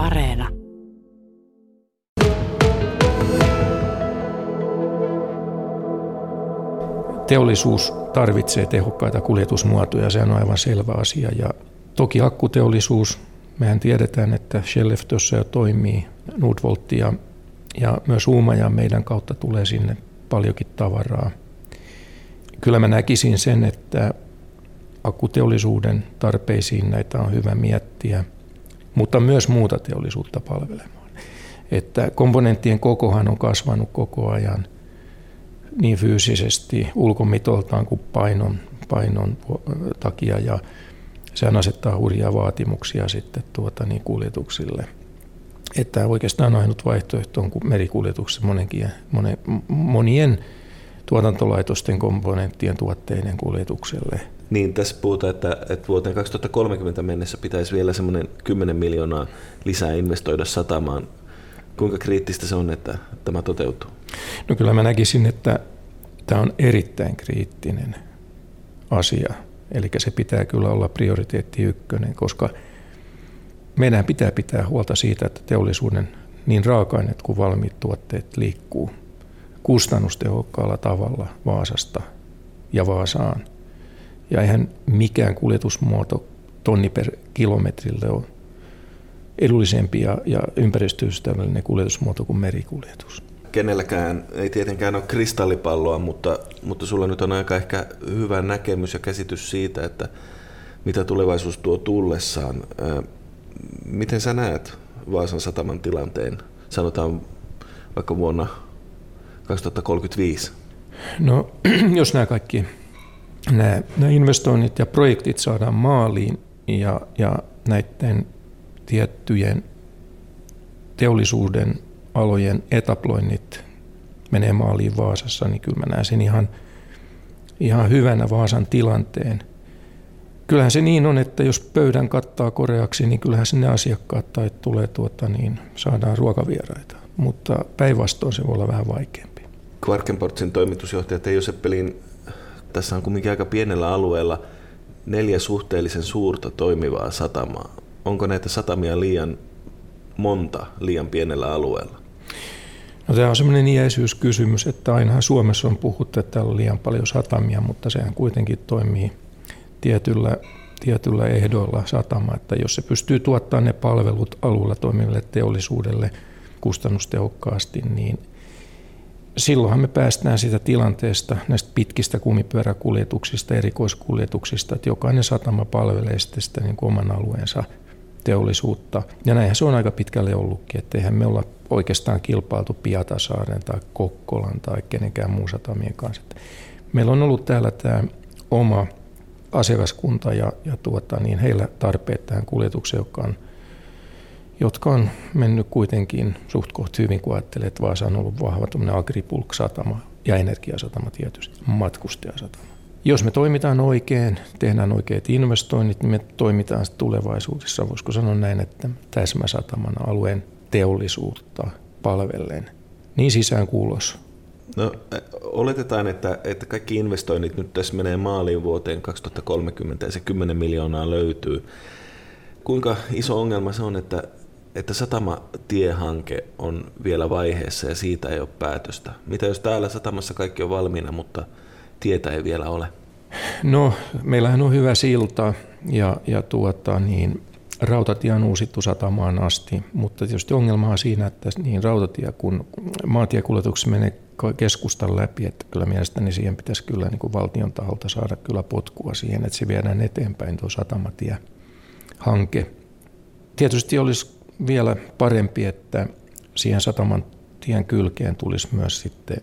Areena. Teollisuus tarvitsee tehokkaita kuljetusmuotoja, se on aivan selvä asia. Ja toki akkuteollisuus, mehän tiedetään, että Skellefteåssa jo toimii Nordvolt ja, ja myös Uumajan meidän kautta tulee sinne paljonkin tavaraa. Kyllä mä näkisin sen, että akkuteollisuuden tarpeisiin näitä on hyvä miettiä, mutta myös muuta teollisuutta palvelemaan. Että komponenttien kokohan on kasvanut koko ajan niin fyysisesti ulkomitoltaan kuin painon, painon takia ja sehän asettaa hurjia vaatimuksia sitten tuota niin kuljetuksille. Että oikeastaan ainut vaihtoehto on merikuljetuksessa monenkin, monen, monien tuotantolaitosten komponenttien tuotteiden kuljetukselle. Niin, tässä puhutaan, että, että vuoteen 2030 mennessä pitäisi vielä semmoinen 10 miljoonaa lisää investoida satamaan. Kuinka kriittistä se on, että tämä toteutuu? No kyllä mä näkisin, että tämä on erittäin kriittinen asia. Eli se pitää kyllä olla prioriteetti ykkönen, koska meidän pitää pitää huolta siitä, että teollisuuden niin raaka-aineet kuin valmiit tuotteet liikkuu kustannustehokkaalla tavalla Vaasasta ja Vaasaan. Ja eihän mikään kuljetusmuoto tonni per kilometrille ole edullisempi ja, ja ympäristöystävällinen kuljetusmuoto kuin merikuljetus. Kenelläkään ei tietenkään ole kristallipalloa, mutta, mutta sulla nyt on aika ehkä hyvä näkemys ja käsitys siitä, että mitä tulevaisuus tuo tullessaan. Miten sä näet Vaasan sataman tilanteen, sanotaan vaikka vuonna 2035? No, jos nämä kaikki nämä, nämä investoinnit ja projektit saadaan maaliin ja, ja näiden tiettyjen teollisuuden alojen etaploinnit menee maaliin Vaasassa, niin kyllä mä näen sen ihan, ihan hyvänä Vaasan tilanteen. Kyllähän se niin on, että jos pöydän kattaa koreaksi, niin kyllähän sinne asiakkaat tai tulee tuota, niin saadaan ruokavieraita. Mutta päinvastoin se voi olla vähän vaikeampi. Quarkenportsin toimitusjohtaja Teijo Seppelin, tässä on kuitenkin aika pienellä alueella neljä suhteellisen suurta toimivaa satamaa. Onko näitä satamia liian monta liian pienellä alueella? No, tämä on semmoinen iäisyyskysymys, että ainahan Suomessa on puhuttu, että täällä on liian paljon satamia, mutta sehän kuitenkin toimii tietyllä, tietyllä ehdoilla satama, että jos se pystyy tuottamaan ne palvelut alueella toimiville teollisuudelle kustannustehokkaasti, niin silloinhan me päästään siitä tilanteesta näistä pitkistä kumipyöräkuljetuksista, erikoiskuljetuksista, että jokainen satama palvelee sitten sitä niin oman alueensa teollisuutta. Ja näinhän se on aika pitkälle ollutkin, että eihän me olla oikeastaan kilpailtu Piatasaaren tai Kokkolan tai kenenkään muun satamien kanssa. Meillä on ollut täällä tämä oma asiakaskunta ja, ja tuota, niin heillä tarpeet tähän kuljetukseen, jotka on, jotka on mennyt kuitenkin suht koht hyvin, kun ajattelee, että Vaasa on ollut vahva agripulk-satama ja energiasatama tietysti, matkustajasatama. Jos me toimitaan oikein, tehdään oikeat investoinnit, niin me toimitaan tulevaisuudessa, voisiko sanoa näin, että täsmäsatamana alueen teollisuutta palvellen, niin sisään kuulos. No, oletetaan, että, että kaikki investoinnit nyt tässä menee maaliin vuoteen 2030 ja se 10 miljoonaa löytyy. Kuinka iso ongelma se on, että, että satamatiehanke on vielä vaiheessa ja siitä ei ole päätöstä? Mitä jos täällä satamassa kaikki on valmiina, mutta tietä ei vielä ole? No, meillähän on hyvä silta ja, ja tuota, niin, rautatie on uusittu satamaan asti, mutta tietysti ongelma on siinä, että niin rautatie kuin maatiekuljetuksessa menee keskustan läpi, että kyllä mielestäni siihen pitäisi kyllä niin kuin valtion taholta saada kyllä potkua siihen, että se viedään eteenpäin tuo satamatie-hanke. Tietysti olisi vielä parempi, että siihen sataman tien kylkeen tulisi myös sitten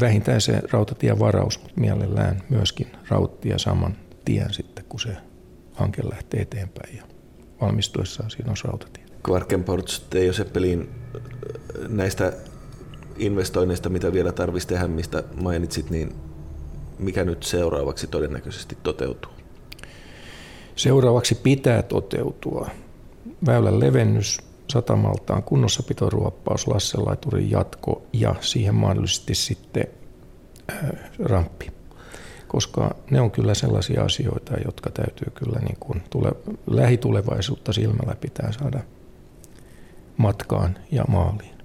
vähintään se rautatievaraus, mutta mielellään myöskin rauttia saman tien sitten, kun se hanke lähtee eteenpäin ja valmistuessaan siinä on rautatie. Kvarkenports, Teijo Seppelin, näistä investoinneista, mitä vielä tarvitsisi tehdä, mistä mainitsit, niin mikä nyt seuraavaksi todennäköisesti toteutuu? Seuraavaksi pitää toteutua väylän levennys, satamaltaan kunnossapitoruoppaus, Lasselaiturin jatko ja siihen mahdollisesti sitten äh, ramppi. Koska ne on kyllä sellaisia asioita, jotka täytyy kyllä niin kuin tule, lähitulevaisuutta silmällä pitää saada matkaan ja maaliin.